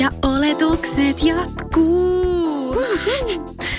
Ja oletukset jatkuu.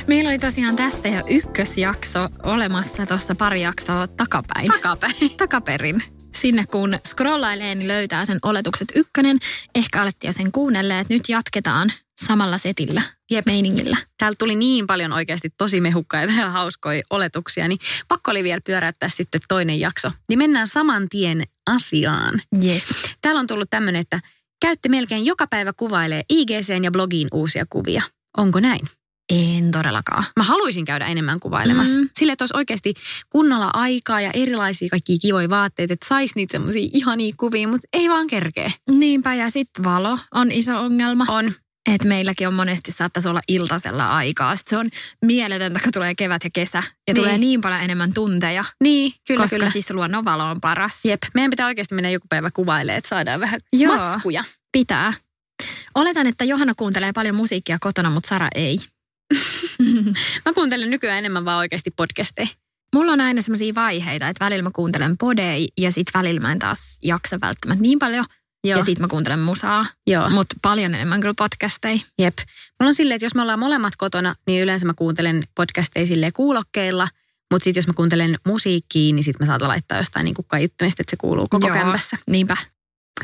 Meillä oli tosiaan tästä jo ykkösjakso olemassa tuossa pari jaksoa takapäin. Takapäin. Takaperin. Sinne kun scrollailee, niin löytää sen oletukset ykkönen. Ehkä olette jo sen kuunnelleet. Nyt jatketaan samalla setillä ja meiningillä. Täällä tuli niin paljon oikeasti tosi mehukkaita ja hauskoja oletuksia, niin pakko oli vielä pyöräyttää sitten toinen jakso. Niin mennään saman tien asiaan. Yes. Täällä on tullut tämmöinen, että käytte melkein joka päivä kuvailee IGCn ja blogiin uusia kuvia. Onko näin? En todellakaan. Mä haluaisin käydä enemmän kuvailemassa. Mm. Sille, että olisi oikeasti kunnolla aikaa ja erilaisia kaikkia kivoja vaatteita, että saisi niitä semmoisia ihania kuvia, mutta ei vaan kerkee. Niinpä ja sitten valo on iso ongelma. On. Et meilläkin on monesti saattaisi olla iltasella aikaa. Sit se on mieletöntä, kun tulee kevät ja kesä. Ja Niin. tulee niin paljon enemmän tunteja. Niin, kyllä, koska kyllä. siis luonnonvalo on paras. Jep, meidän pitää oikeasti mennä joku päivä kuvailemaan, että saadaan vähän Joo. matskuja. Pitää. Oletan, että Johanna kuuntelee paljon musiikkia kotona, mutta Sara ei. Mä kuuntelen nykyään enemmän vaan oikeasti podcasteja. Mulla on aina semmoisia vaiheita, että välillä mä kuuntelen podei ja sitten välillä mä en taas jaksa välttämättä niin paljon. Joo. Ja sitten mä kuuntelen musaa, mutta paljon enemmän kyllä podcasteja. Jep. Mulla on silleen, että jos me ollaan molemmat kotona, niin yleensä mä kuuntelen podcasteja silleen kuulokkeilla. Mutta sitten jos mä kuuntelen musiikkia, niin sitten mä saatan laittaa jostain niin kaiuttimesta, että se kuuluu koko Joo, kämpässä. Niinpä.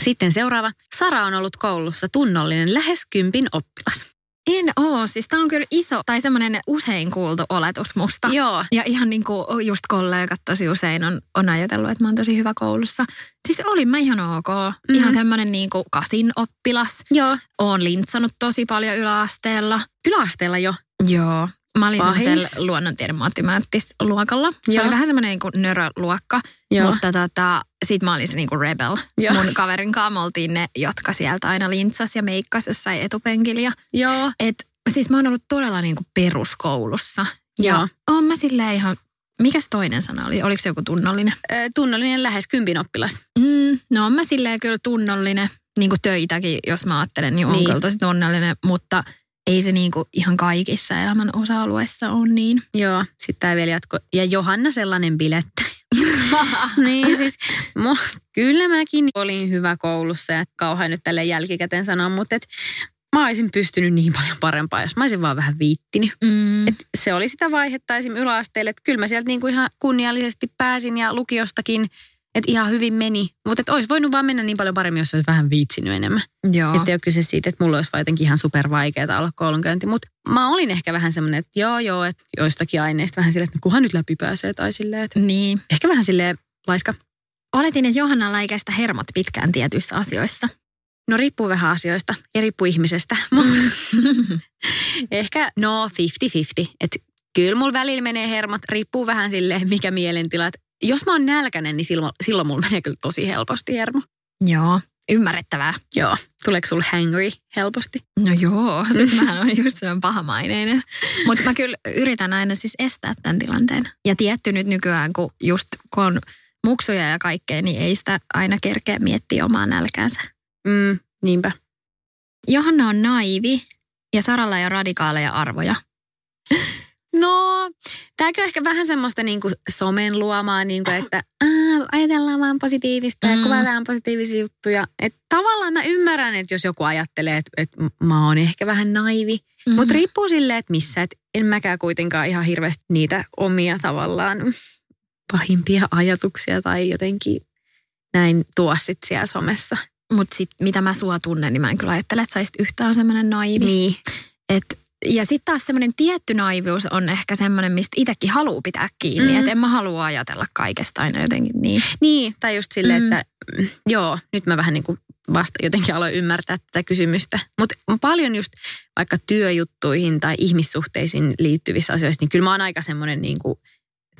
Sitten seuraava. Sara on ollut koulussa tunnollinen lähes kympin oppilas. En oo, siis tää on kyllä iso tai semmoinen usein kuultu oletus musta. Joo. Ja ihan niin kuin just kollegat tosi usein on, on ajatellut, että mä oon tosi hyvä koulussa. Siis olin mä ihan ok. Mm. Ihan semmoinen niin kuin kasin oppilas. Joo. Oon lintsannut tosi paljon yläasteella. Yläasteella jo. Joo. Mä olin semmoisella luonnontiede luokalla. Se Joo. oli vähän semmoinen niin kuin nöröluokka. Joo. Mutta tota, sit mä olin se niin kuin rebel. Joo. Mun kaverin kanssa me oltiin ne, jotka sieltä aina lintsas ja meikkas jossain etupenkillä. Joo. et, siis mä oon ollut todella niin kuin peruskoulussa. Ja Joo. oon mä silleen ihan, mikäs toinen sana oli? Oliko se joku tunnollinen? Ö, Tunnollinen lähes kympin oppilas. Mm, no on mä silleen kyllä tunnollinen, niin kuin töitäkin, jos mä ajattelen, niin on Niin. kyllä tosi tunnollinen, mutta ei se niin kuin ihan kaikissa elämän osa-alueissa on niin. Joo. Sitten tämä vielä jatko. Ja Johanna sellainen bilettä. niin siis, mu, kyllä mäkin olin hyvä koulussa ja kauhean nyt tälle jälkikäteen sanoa, mutta et, mä olisin pystynyt niin paljon parempaa, jos mä olisin vaan vähän viittinyt. Mm. Et se oli sitä vaihetta esim. yläasteelle, että kyllä mä sieltä niinku ihan kunniallisesti pääsin ja lukiostakin, että ihan hyvin meni. Mutta olisi voinut vaan mennä niin paljon paremmin, jos olisi vähän viitsinyt enemmän. Joo. Että ei ole kyse siitä, että mulla olisi vaan jotenkin ihan super vaikeaa olla koulunkäynti. Mutta mä olin ehkä vähän semmoinen, että joo joo, että joistakin aineista vähän silleen, että no kunhan nyt läpi pääsee tai silleen, että Niin. ehkä vähän silleen laiska. Oletin, että Johannalla ei kestä hermot pitkään tietyissä asioissa. No riippuu vähän asioista ja riippuu ihmisestä, ehkä no 50-50. Että kyllä mulla välillä menee hermot, riippuu vähän silleen mikä mielentila. Et jos mä oon nälkäinen, niin silloin, silloin mulla menee kyllä tosi helposti hermo. Joo, ymmärrettävää. Joo. Tuleeko sulla hangry helposti? No joo, siis mähän on just sellainen pahamaineinen. Mutta mä kyllä yritän aina siis estää tämän tilanteen. Ja tietty nyt nykyään, kun just kun on muksuja ja kaikkea, niin ei sitä aina kerkeä miettiä omaa nälkäänsä. Mm, niinpä. Johanna on naivi ja Saralla ole radikaaleja arvoja. No, tämäkö ehkä vähän semmoista niinku somen luomaa, niinku, että ää, ajatellaan vaan positiivista ja Mm. kuvataan positiivisia juttuja. Et tavallaan mä ymmärrän, että jos joku ajattelee, että, että mä oon ehkä vähän naivi. Mm. Mutta riippuu silleen, että missä. Et en mäkään kuitenkaan ihan hirveästi niitä omia tavallaan pahimpia ajatuksia tai jotenkin näin tuo sit siellä somessa. Mutta sitten mitä mä sua tunnen, niin mä en kyllä ajattele, että sä yhtään semmoinen naivi. Niin. Et, ja sitten taas semmoinen tietty naivius on ehkä semmoinen, mistä itsekin haluaa pitää kiinni. Mm. Että en mä halua ajatella kaikesta aina jotenkin niin. Niin, tai just silleen, Mm. että mm, joo, nyt mä vähän niin kuin vasta jotenkin aloin ymmärtää tätä kysymystä. Mutta paljon just vaikka työjuttuihin tai ihmissuhteisiin liittyvissä asioissa, niin kyllä mä oon aika semmoinen niin kuin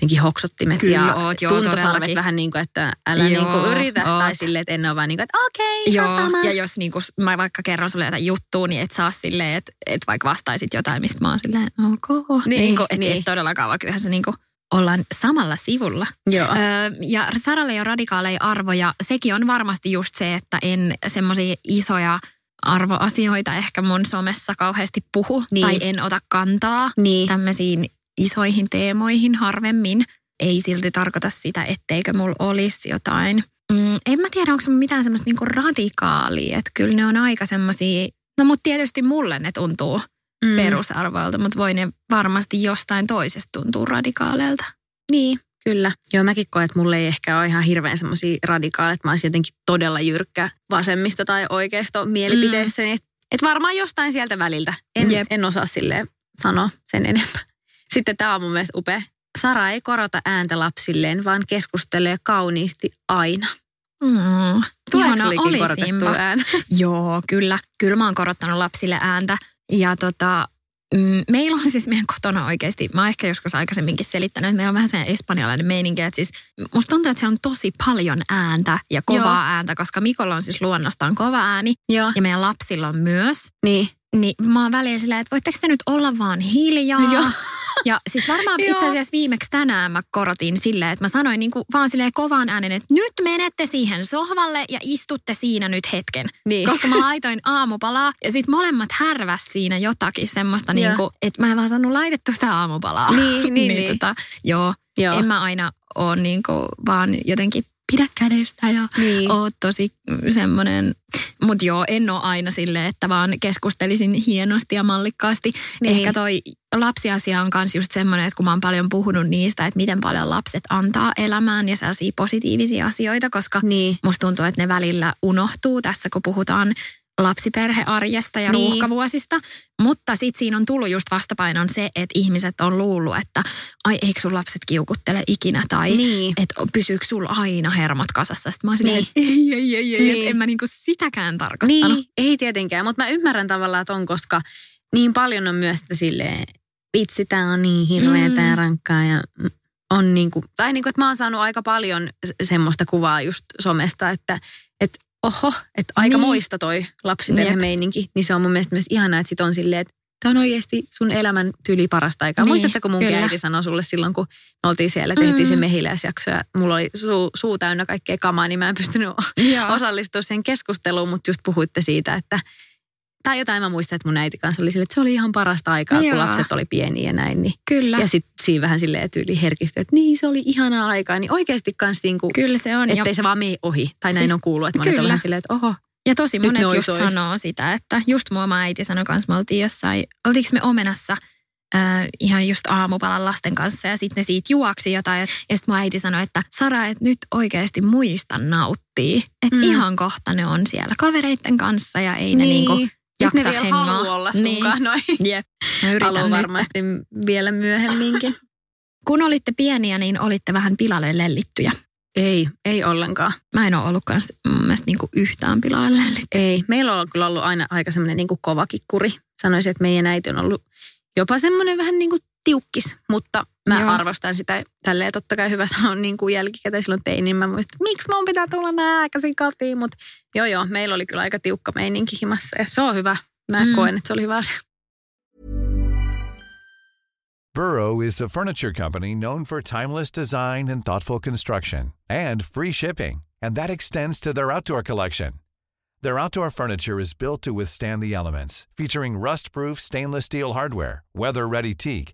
jotenkin hoksottimet Kyllä ja oot, joo, todellakin. vähän niin kuin, että älä Joo, niin kuin yritä. Tai oot. silleen, että en ole vaan niin kuin, että okei, okay, Joo, sama. ja jos niinku, mä vaikka kerron sulle jotain juttua, niin et saa silleen, että et vaikka vastaisit jotain, mistä mä oon silleen, ok. Niin, niinku, et, niin. et todellakaan, vaan kyllähän se niinku, ollaan samalla sivulla. Joo. Öö, ja Saralle on radikaaleja arvoja. Sekin on varmasti just se, että en semmoisia isoja arvoasioita ehkä mun somessa kauheasti puhu Niin. tai en ota kantaa niin. tämmöisiin isoihin teemoihin harvemmin. Ei silti tarkoita sitä, etteikö mulla olisi jotain. Mm, en mä tiedä, onko se mitään semmoista niinku radikaalia, että kyllä ne on aika semmoisia, no mutta tietysti mulle ne tuntuu Mm. perusarvoilta, mutta voi ne varmasti jostain toisesta tuntuu radikaaleilta. Niin, kyllä. Joo, mäkin koen, että mulle ei ehkä ole ihan hirveän semmoisia radikaaleja, että mä olisin jotenkin todella jyrkkä vasemmisto- tai oikeisto mielipiteessäni. Mm. Että et varmaan jostain sieltä väliltä. En, Jep. en osaa silleen sanoa sen enempää. Sitten tämä on mun mielestä upea. Sara ei korota ääntä lapsilleen, vaan keskustelee kauniisti aina. Mm. Tuleeko Ihana sullekin oli korotettua Simba. ääni? Joo, kyllä. Kyllä mä oon korottanut lapsille ääntä. Ja tota, mm, meillä on siis meidän kotona oikeasti, mä oon ehkä joskus aikaisemminkin selittänyt, että meillä on vähän se espanjalainen meininki, että siis musta tuntuu, että siellä on tosi paljon ääntä ja kovaa Joo. ääntä, koska Mikolla on siis luonnostaan kova ääni Joo. ja meidän lapsilla on myös. Niin. Niin mä oon välillä silleen, että voitteko te nyt olla vaan hiljaa? Joo. Ja siis varmaan itse asiassa viimeksi tänään mä korotin silleen, että mä sanoin niin kuin vaan silleen kovaan äänen, että nyt menette siihen sohvalle ja istutte siinä nyt hetken. Niin. Koska mä laitoin aamupalaa ja sitten molemmat härväs siinä jotakin semmoista, niin kuin, että mä en vaan saanut laitettua sitä aamupalaa. Niin, niin, niin. Tota, joo, Joo. en mä aina ole niin kuin, vaan jotenkin pidä kädestä ja Niin. oot tosi semmoinen, mutta joo, en ole aina silleen, että vaan keskustelisin hienosti ja mallikkaasti. Niin. Ehkä toi lapsiasia on myös just semmoinen, että kun mä oon paljon puhunut niistä, että miten paljon lapset antaa elämään ja sellaisia positiivisia asioita, koska Niin. musta tuntuu, että ne välillä unohtuu tässä, kun puhutaan lapsiperhearjesta ja Niin. ruuhkavuosista. Mutta sitten siinä on tullut just vastapainon se, että ihmiset on luullut, että ai eikö sun lapset kiukuttele ikinä tai Niin. että pysyykö sulla aina hermot kasassa. Sitten mä oon Niin. että ei, ei, ei, ei, Niin. että en mä niinku sitäkään tarkoittanut. Niin, ei tietenkään, mutta mä ymmärrän tavallaan, että on, koska niin paljon on myös sitä silleen, vitsi, tää on niin hirveetä Mm. ja rankkaa ja on niin kuin, tai niin kuin, että mä oon saanut aika paljon se- semmoista kuvaa just somesta, että, että oho, että aika Niin. moista toi lapsiperhemeininki, niin se on mun mielestä myös ihanaa, että sit on silleen, että tämä on oikeasti sun elämän tyyli parasta aikaa. Niin, Muistatko, kun munkin kyllä. äiti sanoi sulle silloin, kun me oltiin siellä, tehtiin se Mm. mehiläisjakso ja mulla oli suu, suu täynnä kaikkea kamaa, niin mä en pystynyt Joo. osallistua siihen keskusteluun, mutta just puhuitte siitä, että tai jotain mä muistan, että mun äiti kanssa oli silleen, että se oli ihan parasta aikaa, Joo. kun lapset oli pieniä ja näin. Niin. Kyllä, Ja sitten siinä vähän silleen tyyli herkistyi, että niin se oli ihanaa aikaa. Niin oikeasti kans niinku, kyllä se on. Ja, ettei se vaan mene ohi. Tai näin Siis on kuullut, että monet on kyllä. vähän silleen, että oho. ja tosi nyt monet ne just oisoi. sanoo sitä, että just mua mä äiti sanoi kanssa, me oltiin jossain, oltiinko me omenassa äh, ihan just aamupalan lasten kanssa ja sitten ne siitä juoksi jotain. Ja sitten mun äiti sanoi, että Sara, että nyt oikeasti muista nauttii. Että Mm. ihan kohta ne on siellä kavereitten kanssa ja ei ne niinku jaksa ne vielä hengaa. haluaa olla Niin. sunkaan noin. Jep. Mä yritän Haluaa nyt. varmasti vielä myöhemminkin. Kun olitte pieniä, niin olitte vähän pilalle lellittyjä. ei, ei ollenkaan. Mä en ole ollut kans mun mielestä niinku yhtään pilalle lellitty. Ei. Meillä on kyllä ollut aina aika semmoinen niin kovakin kuri. Sanoisin, että meidän äiti on ollut jopa semmoinen vähän niin kuin tiukkis, mutta mä Joo. Arvostan sitä tälleen totta kai hyvä sanoa niin kuin jälkikäteen silloin tein, niin mä muistan, että miksi mun pitää tulla näin aikaisin kotiin, mutta joo joo, meillä oli kyllä aika tiukka meininki himassa ja se on hyvä. Mä mm. koen, että se oli hyvä asia. Burrow is a furniture company known for timeless design and thoughtful construction and free shipping, and that extends to their outdoor collection. Their outdoor furniture is built to withstand the elements, featuring rust-proof stainless steel hardware, weather-ready teak,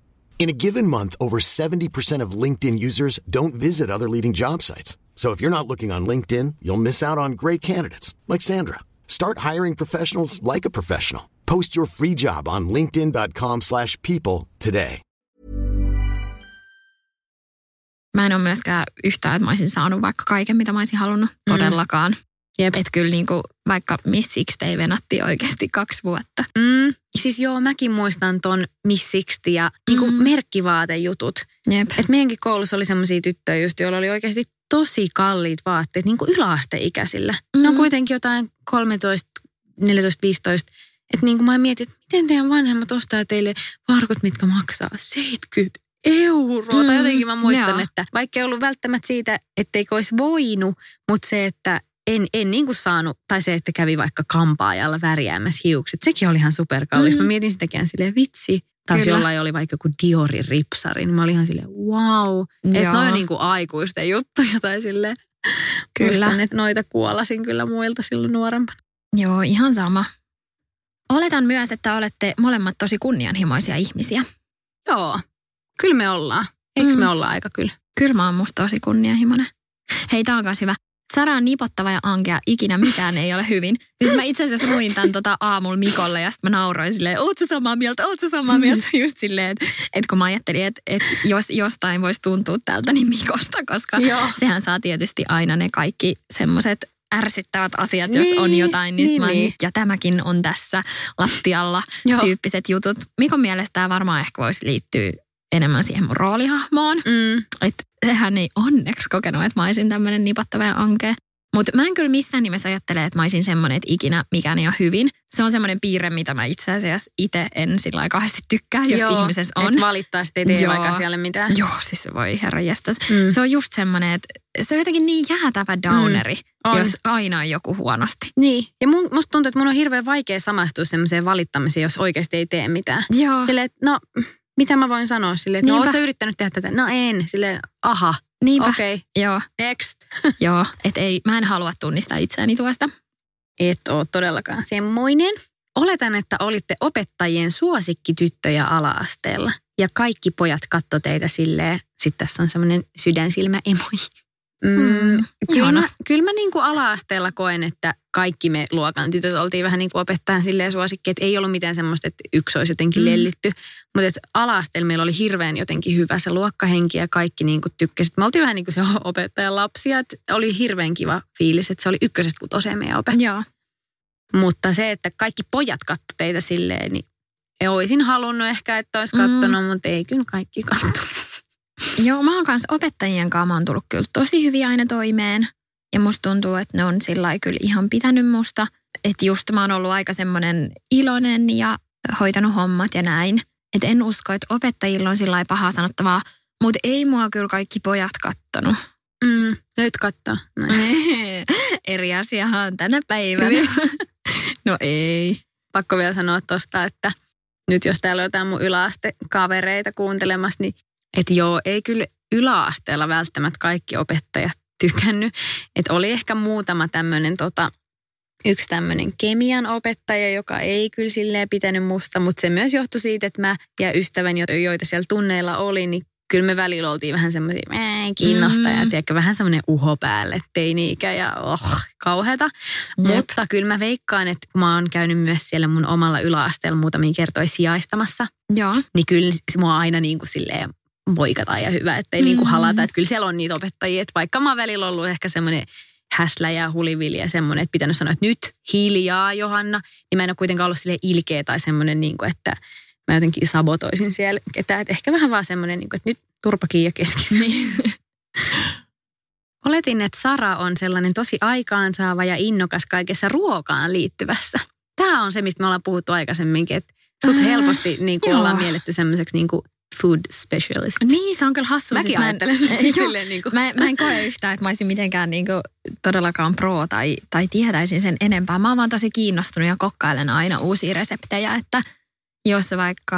In a given month, over 70% of LinkedIn users don't visit other leading job sites. So if you're not looking on LinkedIn, you'll miss out on great candidates like Sandra. Start hiring professionals like a professional. Post your free job on linkedin.com/people slash people today. Mä en ole myöskään yhtään, että mä olisin saanut vaikka kaiken, mitä mä olisin halunnut. Mm. Todellakaan. Jep. Että kyllä niinku, vaikka Miss Sixteen venatti oikeasti kaksi vuotta. Mm, siis joo, mäkin muistan ton Miss Sixty ja niinku Mm. merkkivaatejutut. Jep. Et meidänkin koulussa oli semmoisia tyttöjä just, joilla oli oikeasti tosi kalliit vaatteet niin kuin yläasteikäisillä. Mm. Ne on Mhm. kuitenkin jotain 13, 14, 15. Että niin kuin mä mietin, että miten teidän vanhemmat ostaa teille farkut, mitkä maksaa 70 euroa. Mm. Tai Mm, jotenkin mä muistan, joo. että vaikka ei ollut välttämättä siitä, etteikö olisi voinut, mutta se, että en, en niin kuin saanut, tai se, että kävi vaikka kampaajalla värjäämässä hiukset, sekin oli ihan superkallis. Mhm. Mä mietin sitäkin silleen, vitsi, taas Kyllä. jollain oli vaikka joku Diorin ripsari, niin mä olin ihan silleen, wow. Että noin on niinku aikuisten juttuja tai silleen. Kyllä. Muistan, että noita kuolasin kyllä muilta silloin nuorempana. Joo, ihan sama. Oletan myös, että olette molemmat tosi kunnianhimoisia ihmisiä. Joo, kyllä me ollaan. Eikö Mm. me olla aika kyllä? Kyllä mä oon musta tosi kunnianhimoinen. Hei, tää on myös hyvä. Sara on nipottava ja ankea, ikinä mitään ei ole hyvin. Siis mä itse asiassa luin tämän tota aamulla Mikolle ja sitten mä nauroin silleen, oot sä samaa mieltä, oot sä samaa mieltä. Just silleen, että et kun mä ajattelin, että et jos jostain voisi tuntua tältä, niin Mikosta, koska Joo. sehän saa tietysti aina ne kaikki semmoiset ärsyttävät asiat, jos Niin, on jotain, niin, niin, niin, mä, niin. ja tämäkin on tässä lattialla Joo. tyyppiset jutut. Mikon mielestä tämä varmaan ehkä voisi liittyä enemmän siihen mun roolihahmoon. Mm. Että sehän ei onneksi kokenut, että mä olisin tämmöinen nipattava ja ankea. Mutta mä en kyllä missään nimessä ajattele, että mä olisin semmoinen, että ikinä mikään ei ole hyvin. Se on semmoinen piirre, mitä mä itse asiassa itse en sillä kauheasti tykkää, jos Joo, ihmisessä on. Et valittaa, että ei tee vaikka asialle mitään. Joo, siis se voi herra. Mm. Se on just semmoinen, että se on jotenkin niin jäätävä downeri, on. jos aina on joku huonosti. Niin, ja mun, musta tuntuu, että mun on hirveän vaikea samastua semmoiseen valittamiseen, jos oikeasti ei tee mitään. Joo, Silleen, että no, mitä mä voin sanoa silleen, että no, Niinpä. oot sä yrittänyt tehdä tätä? No en. Silleen, aha, niinpä. okei, okay, Joo, next. joo. Että ei, mä en halua tunnistaa itseäni tuosta. Et ole todellakaan semmoinen. Oletan, että olitte opettajien suosikkityttöjä ala-asteella. Ja kaikki pojat katto teitä silleen, sitten tässä on semmoinen sydänsilmä emoi. Mm, Mm, kyllä, mä, kyllä mä niin kuin ala-asteella koen, että kaikki me luokan tytöt oltiin vähän niin kuin opettajan silleen suosikki, että ei ollut mitään semmoista, että yksi olisi jotenkin Mm. lellitty. Mutta että ala-asteella meillä oli hirveän jotenkin hyvä se luokkahenki ja kaikki niin kuin tykkäsit. Me oltiin vähän niin kuin se opettajan lapsia, että oli hirveän kiva fiilis, että se oli ykkösestä kuin tosiaan meidän ope. Joo. Mutta se, että kaikki pojat katto teitä silleen, niin olisin halunnut ehkä, että olisi kattonut, mm. mutta ei kyllä kaikki katso. Joo, mä oon kanssa opettajien kanssa mä oon tullut kyllä tosi hyvin aina toimeen. Ja musta tuntuu, että ne on sillä kyllä ihan pitänyt musta. Että just mä oon ollut aika semmoinen iloinen ja hoitanut hommat ja näin. Että en usko, että opettajilla on sillä pahaa sanottavaa. Mutta ei mua kyllä kaikki pojat kattonut. Mm, nyt. Näin. Eri asiahan tänä päivänä. no ei. Pakko vielä sanoa tuosta, että nyt jos täällä on jotain mun yläastekavereita kuuntelemassa, niin että joo, ei kyllä yläasteella välttämättä kaikki opettajat tykännyt. Että oli ehkä muutama tämmöinen tota, yksi tämmöinen kemian opettaja, joka ei kyllä silleen pitänyt musta, mutta se myös johtui siitä, että mä ja ystäväni, jo- joita siellä tunneilla oli, niin kyllä me välillä oltiin vähän semmoisia "Mää, kiinnosta ja Mm. tiedätkö, vähän semmoinen uho päälle, teini-ikä ja oh, kauheata. Jep. Mutta kyllä mä veikkaan, että kun mä oon käynyt myös siellä mun omalla yläasteella muutamia kertoja sijaistamassa, Joo. niin kyllä mua aina niin kuin silleen moikataan ja hyvä, ettei niin kuin Mm. halata. Että kyllä siellä on niitä opettajia, että vaikka mä oon välillä ollut ehkä semmoinen häslä ja hulivili ja semmoinen, että pitänyt sanoa, että nyt hiljaa Johanna, niin mä en ole kuitenkaan ollut sille ilkeä tai semmoinen, niin kuin, että mä jotenkin sabotoisin siellä ketään. Että ehkä vähän vaan semmoinen, niin kuin, että nyt turpa kiinni kesken. Niin. Oletin, että Sara on sellainen tosi aikaansaava ja innokas kaikessa ruokaan liittyvässä. Tämä on se, mistä me ollaan puhuttu aikaisemminkin, että sut Äh, helposti niin kuin ollaan mielletty semmoiseksi niin kuin food specialist. Niin, se on kyllä hassu. Mäkin Siis mä en- Joo. silleen niin kuin. Mä, mä en koe yhtään, että mä olisin mitenkään niinku todellakaan pro tai, tai tietäisin sen enempää. Mä oon vaan tosi kiinnostunut ja kokkailen aina uusia reseptejä, että jos vaikka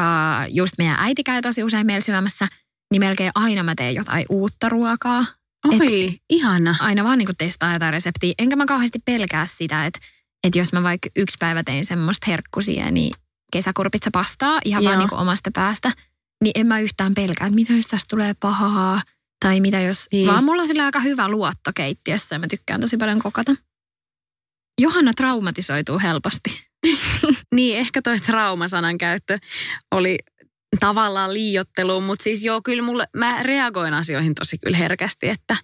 just meidän äiti käy tosi usein meillä syömässä, niin melkein aina mä teen jotain uutta ruokaa. Oi, ihana. Aina vaan niinku testaa jotain reseptiä. Enkä mä kauheasti pelkää sitä, että, että jos mä vaikka yksi päivä tein semmoista herkkusia, niin kesäkurpitsa pastaa ihan Joo. vaan niinku omasta päästä, niin en mä yhtään pelkää, että mitä jos tästä tulee pahaa Tai mitä jos, Niin. vaan mulla on sillä aika hyvä luotto keittiössä ja mä tykkään tosi paljon kokata. Johanna traumatisoituu helposti. Niin, ehkä toi traumasanan käyttö oli tavallaan liiottelu, mutta siis joo, kyllä mulle, mä reagoin asioihin tosi kyllä herkästi, että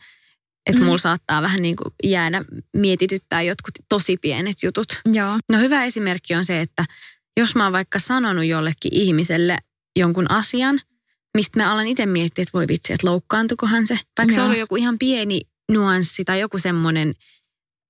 että Mm. mulla saattaa vähän niin kuin jäädä mietityttää jotkut tosi pienet jutut. Joo. No hyvä esimerkki on se, että jos mä oon vaikka sanonut jollekin ihmiselle jonkun asian, mistä mä alan itse miettiä, että voi vitsi, että loukkaantukohan se. Vaikka se Joo. on ollut joku ihan pieni nuanssi tai joku semmoinen,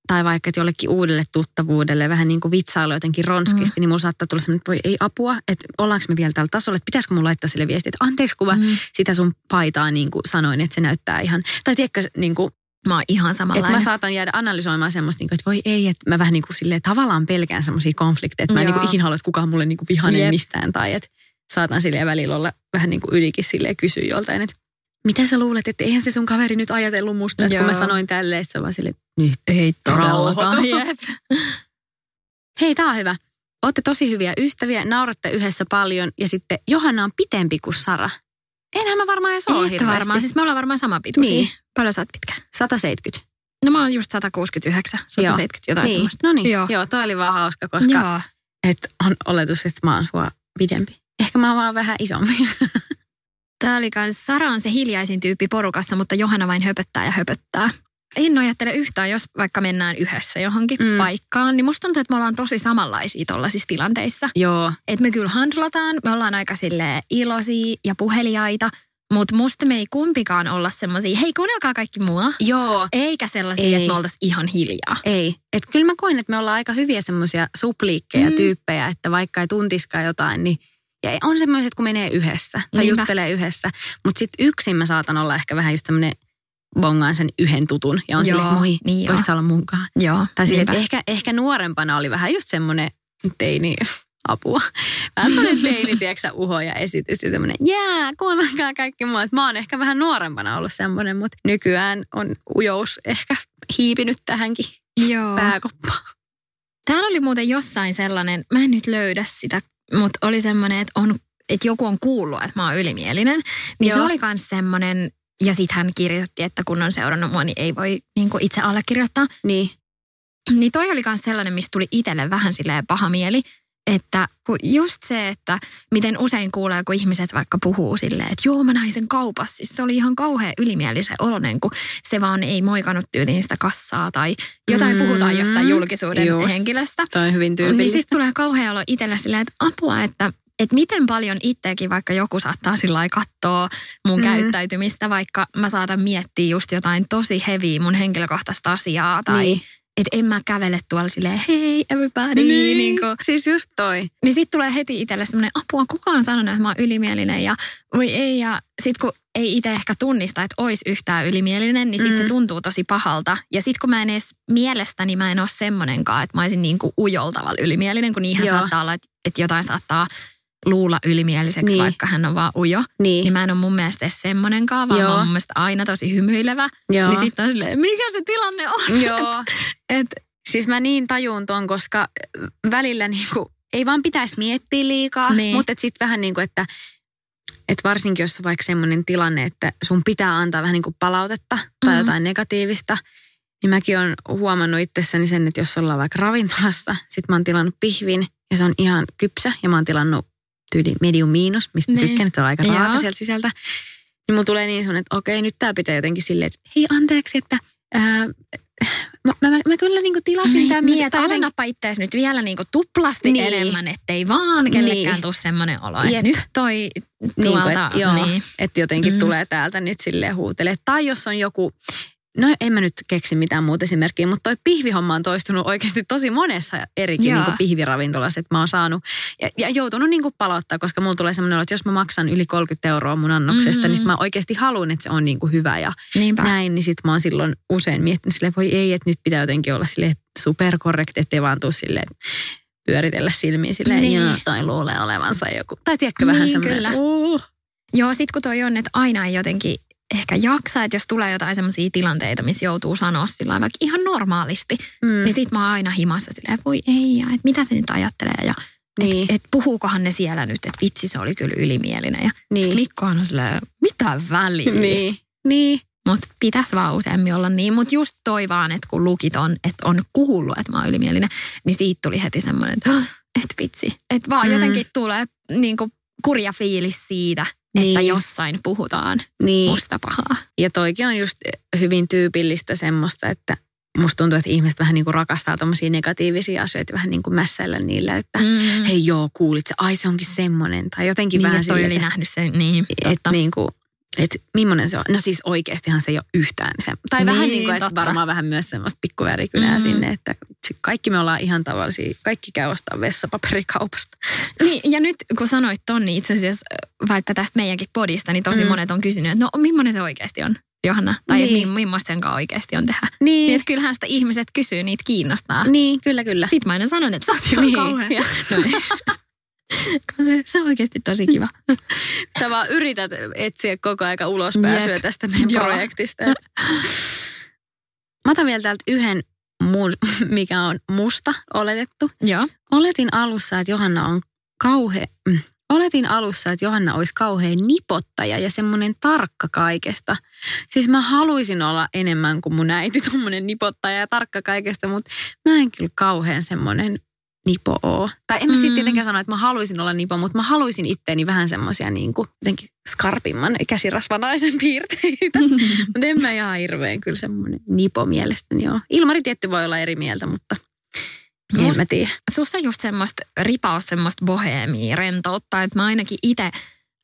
tai vaikka että jollekin uudelle tuttavuudelle vähän niin kuin vitsailu jotenkin ronskisti, mm. niin mulla saattaa tulla semmoinen, että voi ei apua, että ollaanko me vielä tällä tasolla, että pitäisikö mun laittaa sille viesti, että anteeksi kuva Mm. sitä sun paitaa niin kuin sanoin, että se näyttää ihan, tai tiedätkö, niin kuin, Mä oon ihan että samanlainen. mä saatan jäädä analysoimaan semmoista, niin kuin, että voi ei, että mä vähän niin kuin silleen tavallaan pelkään semmoisia konflikteja, että mä en niin kuin ikinä halua, että kukaan mulle niin kuin vihanen Jep. mistään, tai että saatan silleen välillä olla vähän niin kuin ylikin silleen kysyä joltain, että mitä sä luulet, että eihän se sun kaveri nyt ajatellut musta, että kun mä Joo. sanoin tälleen, että se on vaan että nyt Ei Rauhoitu. Jep. Hei, tää on hyvä. Ootte tosi hyviä ystäviä, nauratte yhdessä paljon ja sitten Johanna on pitempi kuin Sara. Enhän mä varmaan edes ole hirveästi. varmaan. Siis me ollaan varmaan sama pituisia. Niin. Paljon sä oot pitkä? 170. No mä oon just 169, 170 jotain niin. semmoista. No niin, Joo. joo. joo, toi oli vaan hauska, koska Joo. et on oletus, että mä oon sua pidempi. Ehkä mä vaan vähän isompi. Tää oli kans, Sara on se hiljaisin tyyppi porukassa, mutta Johanna vain höpöttää ja höpöttää. En ajattele yhtään, jos vaikka mennään yhdessä johonkin Mm. paikkaan, niin musta tuntuu, että me ollaan tosi samanlaisia tollaisissa tilanteissa. joo, Että me kyllä handlataan, me ollaan aika sille iloisia ja puheliaita, mutta musta me ei kumpikaan olla semmoisia, hei kuunnelkaa kaikki mua. joo. Eikä sellaisia, Ei. että me oltaisiin ihan hiljaa. Ei. Et kyllä mä koen, että me ollaan aika hyviä semmoisia supliikkeja mm. tyyppejä, että vaikka ei tuntiskaan jotain, niin ja on semmoiset, kun menee yhdessä tai Niinpä. juttelee yhdessä. Mutta sitten yksin mä saatan olla ehkä vähän just semmoinen bongaan sen yhden tutun ja on Joo, silleen, moi, niin joo. vois sä olla munkaan. Joo, Tai silleen, niinpä. että ehkä, ehkä nuorempana oli vähän just semmoinen teini apua. Vähän semmoinen teini, tiedätkö uho ja esitys ja semmoinen, jää, kuunnelkaa kaikki mua. Et Mä oon ehkä vähän nuorempana ollut semmoinen, mutta nykyään on ujous ehkä hiipinyt tähänkin Joo. pääkoppaan. Täällä oli muuten jossain sellainen, mä en nyt löydä sitä, mutta oli semmoinen, että, on, että joku on kuullut, että mä oon ylimielinen. Niin Joo. se oli myös semmoinen, ja sitten hän kirjoitti, että kun on seurannut mua, niin ei voi niin itse allekirjoittaa. Niin, Niin toi oli myös sellainen, mistä tuli itselle vähän silleen paha mieli. Että kun just se, että miten usein kuulee, kun ihmiset vaikka puhuu silleen, että joo mä näin sen kaupassa. Siis se oli ihan kauhean ylimielisen oloinen, kun se vaan ei moikannut tyyliin sitä kassaa tai jotain Mm, puhutaan jostain julkisuuden just. henkilöstä. toi on hyvin Niin tyypillistä. sitten tulee kauhean olo itselle silleen, että apua, että että miten paljon itseäkin vaikka joku saattaa sillä katsoa mun mm. käyttäytymistä, vaikka mä saatan miettiä just jotain tosi heviä mun henkilökohtaista asiaa tai Niin. Niin. että en mä kävele tuolla silleen hei everybody. niin, Niin, niin, kuin, siis just toi. niin sit tulee heti itselle semmoinen apua, kuka on sanonut, että mä oon ylimielinen ja voi ei ja sit kun ei itse ehkä tunnista, että ois yhtään ylimielinen, niin sit Mm. se tuntuu tosi pahalta. Ja sit kun mä en edes mielestäni mä en ole semmonenkaan, että mä olisin niin kuin ujol tavalla ylimielinen, kun niinhän Joo. saattaa olla, että, että jotain saattaa luulla ylimieliseksi, Niin. vaikka hän on vaan ujo. Niin, Niin mä en ole mun mielestä edes semmonenkaan, vaan Joo. mä oon mun mielestä aina tosi hymyilevä. joo. Niin sitten on silleen, mikä se tilanne on? joo. Et, Siis mä niin tajun ton, koska välillä niinku, ei vaan pitäisi miettiä liikaa, Niin. mutta sitten vähän niin kuin, että et varsinkin jos on vaikka semmoinen tilanne, että sun pitää antaa vähän niin kuin palautetta tai Mhm. jotain negatiivista, niin mäkin olen huomannut itsessäni sen, että jos ollaan vaikka ravintolassa, sit mä oon tilannut pihvin ja se on ihan kypsä ja mä oon tilannut tyyli medium miinus, mistä Niin. tykkään, että se on aika raaka sieltä sisältä. Niin mulla tulee niin semmoinen, että okei, nyt tää pitää jotenkin silleen, että hei anteeksi, että ää, mä, mä, mä kyllä niinku tilasin niin, tämmöisen. niin, että alennapa ittees nyt vielä niinku tuplasti Niin. niin. enemmän, ettei vaan kellekään Niin. tuu semmoinen olo, että nyt toi Niin tuolta, kuin, että, joo, niin. että jotenkin mm. Mm. tulee täältä nyt silleen huutele. Tai jos on joku, no en mä nyt keksi mitään muuta esimerkkiä, mutta toi pihvihomma on toistunut oikeasti tosi monessa erikin niin pihviravintolassa, että mä oon saanut ja, ja joutunut niin kuin palauttaa, koska mulla tulee semmoinen että jos mä maksan yli 30 euroa mun annoksesta, Mm. niin mä oikeasti haluan, että se on niin kuin hyvä ja Niinpä. näin, niin sit mä oon silloin usein miettinyt silleen, voi ei, että nyt pitää jotenkin olla silleen superkorrekti, ettei vaan tuu silleen pyöritellä silmiä silleen, Niin. joo, toi luulee olevansa joku. Tai tiedätkö vähän Niin, semmoinen, kyllä. uh, Joo, sit kun toi on, että aina ei jotenkin ehkä jaksa, että jos tulee jotain semmoisia tilanteita, missä joutuu sanoa sillä vaikka ihan normaalisti, mm. niin sit mä oon aina himassa silleen, että voi ei, ja että mitä se nyt ajattelee, ja Niin. että et puhuukohan ne siellä nyt, että vitsi se oli kyllä ylimielinen. Ja Niin. sit Mikko on silleen, mitä väliä? Niin. Niin. Mutta pitäisi vaan useammin olla niin. Mutta just toi vaan, että kun lukit on, että on kuullut, että mä oon ylimielinen, niin siitä tuli heti semmoinen, että oh, et vitsi. Että vaan Mm. mm. jotenkin tulee niinku kurja fiilis siitä, Niin. että jossain puhutaan Niin. musta pahaa. Ja toikin on just hyvin tyypillistä semmoista, että musta tuntuu, että ihmiset vähän niin kuin rakastaa tommosia negatiivisia asioita, vähän niin kuin mässäillä niillä, että Mm. hei joo, kuulit se, ai se onkin semmonen. Tai jotenkin niin, vähän toi silleen, oli nähnyt sen, niin, että niin kuin, että millainen se on. No siis oikeastihan se ei ole yhtään se. Tai vähän Niin, niin kuin, että totta. varmaan vähän myös semmoista pikkuvärikynää Mm. sinne, että kaikki me ollaan ihan tavallisia. Kaikki käy ostaa vessapaperikaupasta. Niin, ja nyt kun sanoit ton, niin itse asiassa äh, vaikka tästä meidänkin podista, niin tosi Mm. monet on kysynyt, että no millainen se oikeasti on, Johanna? Tai niin. Niin. että mi- millaista sen kanssa oikeasti on tehdä. Niin, Niin, että kyllähän sitä ihmiset kysyy, niitä kiinnostaa. niin kyllä, kyllä. Sitten mä aina sanon, että sä oot Niin. kauhean. Ja- No niin. Se, se on oikeasti tosi kiva. Sä vaan yrität etsiä koko aika ulospääsyä Jep. tästä meidän Joo. projektista. Mä otan vielä täältä yhden, mun, mikä on musta oletettu. Joo. Oletin alussa, että Johanna on kauhe... Oletin alussa, että Johanna olisi kauhean nipottaja ja semmoinen tarkka kaikesta. Siis mä haluaisin olla enemmän kuin mun äiti, tommonen nipottaja ja tarkka kaikesta, mutta mä en kyllä kauhean semmoinen nipo oo. Tai en mä siis Mm. tietenkään sano, että mä haluaisin olla nipo, mutta mä haluaisin itteeni vähän semmoisia niin kuin jotenkin skarpimman käsirasvanaisen piirteitä. mutta en mä ihan hirveän kyllä semmoinen nipo mielestäni joo. Ilmari tietty voi olla eri mieltä, mutta en Must- mä tiedä. Sussa just semmoista ripaus, semmoista boheemia, rentoutta, että mä ainakin itse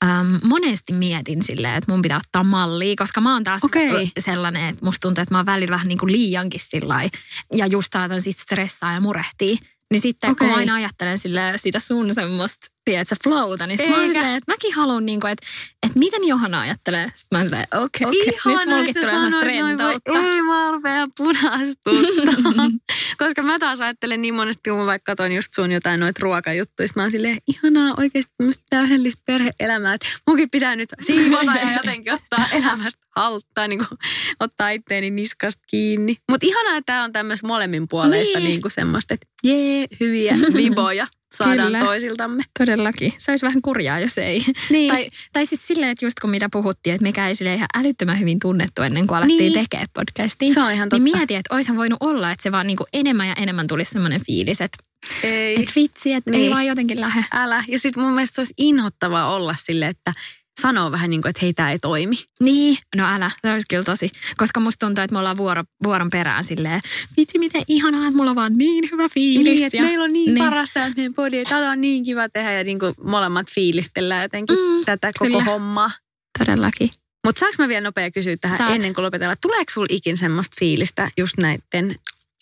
äm, monesti mietin silleen, että mun pitää ottaa mallia, koska mä oon taas Okei. sellainen, että musta tuntuu, että mä oon välillä vähän niin kuin liiankin sillä ja just saatan sit stressaa ja murehtia. Niin sitten okay. kun mä aina ajattelen sille, sitä sun semmoista, tiedätkö, flowta, niin sit mä oon silleen, että mäkin haluan, niin kuin, että, että miten Johanna ajattelee. Sitten mä oon silleen, okei, okay, okay. nyt mullakin tulee sellaista rentoutta. Ei, mä rupean punastuttaa. Koska mä taas ajattelen niin monesti, kun mä vaikka katson just sun jotain noita ruokajuttuja, sit mä oon silleen, ihanaa oikeasti tämmöistä täydellistä perhe-elämää, että munkin pitää nyt siivota ja jotenkin ottaa elämästä halttaa, niin kuin ottaa itteeni niskasta kiinni. Mutta ihanaa, että tää on tämmöistä molemmin puoleista Niin. niin kuin semmoista, että jee, hyviä viboja saadaan Kyllä. toisiltamme. Todellakin. Se olisi vähän kurjaa, jos ei. Niin. Tai, tai siis silleen, että just kun mitä puhuttiin, että mikä ei sille ihan älyttömän hyvin tunnettu ennen kuin alettiin Niin. niin. tekemään podcastia. Se on ihan totta. Niin mietin, että oishan voinut olla, että se vaan niinku enemmän ja enemmän tulisi semmoinen fiilis, että Ei. et vitsi, että Niin. ei vaan jotenkin lähde. Älä. Ja sitten mun mielestä se olisi inhottavaa olla sille, että sanoo vähän niin kuin, että hei, tämä ei toimi. Niin, no älä, se olisi kyllä tosi. Koska musta tuntuu, että me ollaan vuoro, vuoron perään silleen, vitsi miten ihanaa, että mulla on vaan niin hyvä fiilis. Niin, että ja- meillä on niin, niin. parasta että meidän podi, tätä on niin kiva tehdä ja niin kuin molemmat fiilistellään jotenkin Mm, tätä koko kyllä. hommaa. Todellakin. Mutta saanko mä vielä nopea kysyä tähän Saat. ennen kuin lopetellaan? Tuleeko sulla ikin semmoista fiilistä just näiden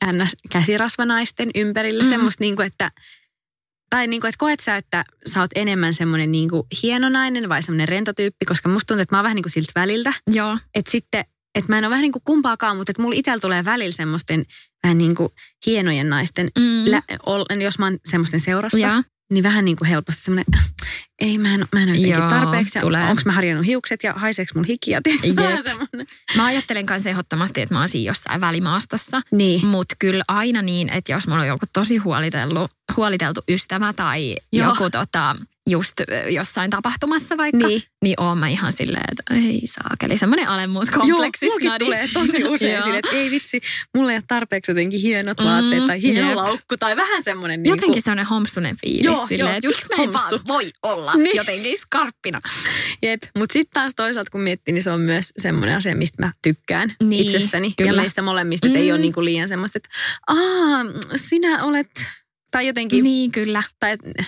NS-käsirasvanaisten ympärillä? Mm. Semmoista niin kuin, että tai niin kuin, että koet sä, että sä oot enemmän semmoinen niin kuin hienonainen vai semmoinen rentotyyppi, koska musta tuntuu, että mä oon vähän niin kuin siltä väliltä. Joo. Että sitten, että mä en ole vähän niin kuin kumpaakaan, mutta että mulla itsellä tulee välillä semmoisten vähän niin kuin hienojen naisten, Mm. lä, ol, jos mä oon semmoisten seurassa, Ja. niin vähän niin kuin helposti semmoinen, ei mä en, mä en ole Joo, tarpeeksi, tulee. onko mä harjannut hiukset ja haiseeko mulla hiki ja. Mä ajattelen kanssa ehdottomasti, että mä oon siinä jossain välimaastossa. Niin. Mutta kyllä aina niin, että jos mulla on joku tosi huoliteltu, huoliteltu ystävä tai Joo. joku tota, just jossain tapahtumassa vaikka, niin, Niin. oon mä ihan silleen, että ei saakeli. Semmoinen alemmuuskompleksi. Joo, tulee tosi usein Joo. sille, että ei vitsi, mulla ei ole tarpeeksi jotenkin hienot Mm, vaatteet tai hieno jep. laukku tai vähän semmoinen niin Jotenkin kuin, semmoinen homsunen fiilis Joo, silleen, joo, että miksi mä en vaan voi olla Niin. jotenkin skarppina. Jep, mutta sitten taas toisaalta kun miettii, niin se on myös semmoinen asia, mistä mä tykkään Niin, itsessäni. kyllä. Ja meistä molemmista, että ei Mm. ole niinku liian semmoista, että aa, sinä olet, tai jotenkin, Niin kyllä, tai että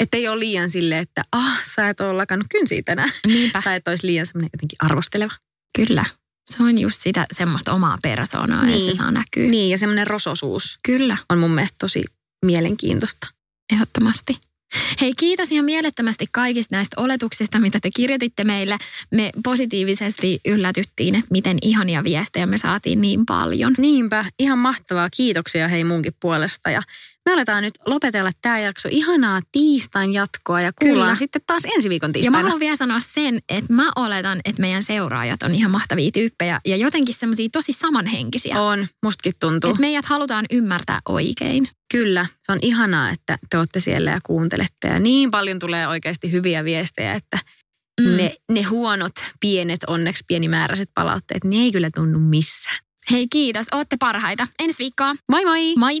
et ei ole liian sille, että ah, sä et ole lakannut kynsiä tänään. niinpä, Tai että olisi liian semmoinen jotenkin arvosteleva. kyllä. Se on just sitä semmoista omaa persoonaa ja Niin. se saa näkyä. Niin, ja semmoinen rososuus Kyllä. on mun mielestä tosi mielenkiintoista. Ehdottomasti. Hei, kiitos ihan mielettömästi kaikista näistä oletuksista, mitä te kirjoititte meille. Me positiivisesti yllätyttiin, että miten ihania viestejä me saatiin niin paljon. Niinpä, ihan mahtavaa. Kiitoksia hei munkin puolesta. Ja me aletaan nyt lopetella tämä jakso. Ihanaa tiistain jatkoa ja kuullaan Kyllä. sitten taas ensi viikon Ja mä tiistaina. haluan vielä sanoa sen, että mä oletan, että meidän seuraajat on ihan mahtavia tyyppejä ja jotenkin semmoisia tosi samanhenkisiä. On, mustakin tuntuu. Että meidät halutaan ymmärtää oikein. Kyllä, se on ihanaa, että te olette siellä ja kuuntelette. Ja niin paljon tulee oikeasti hyviä viestejä, että mm. ne, ne huonot, pienet, onneksi pienimääräiset palautteet, ne ei kyllä tunnu missään. Hei kiitos, ootte parhaita. Ensi viikkoa. Moi moi! Moi!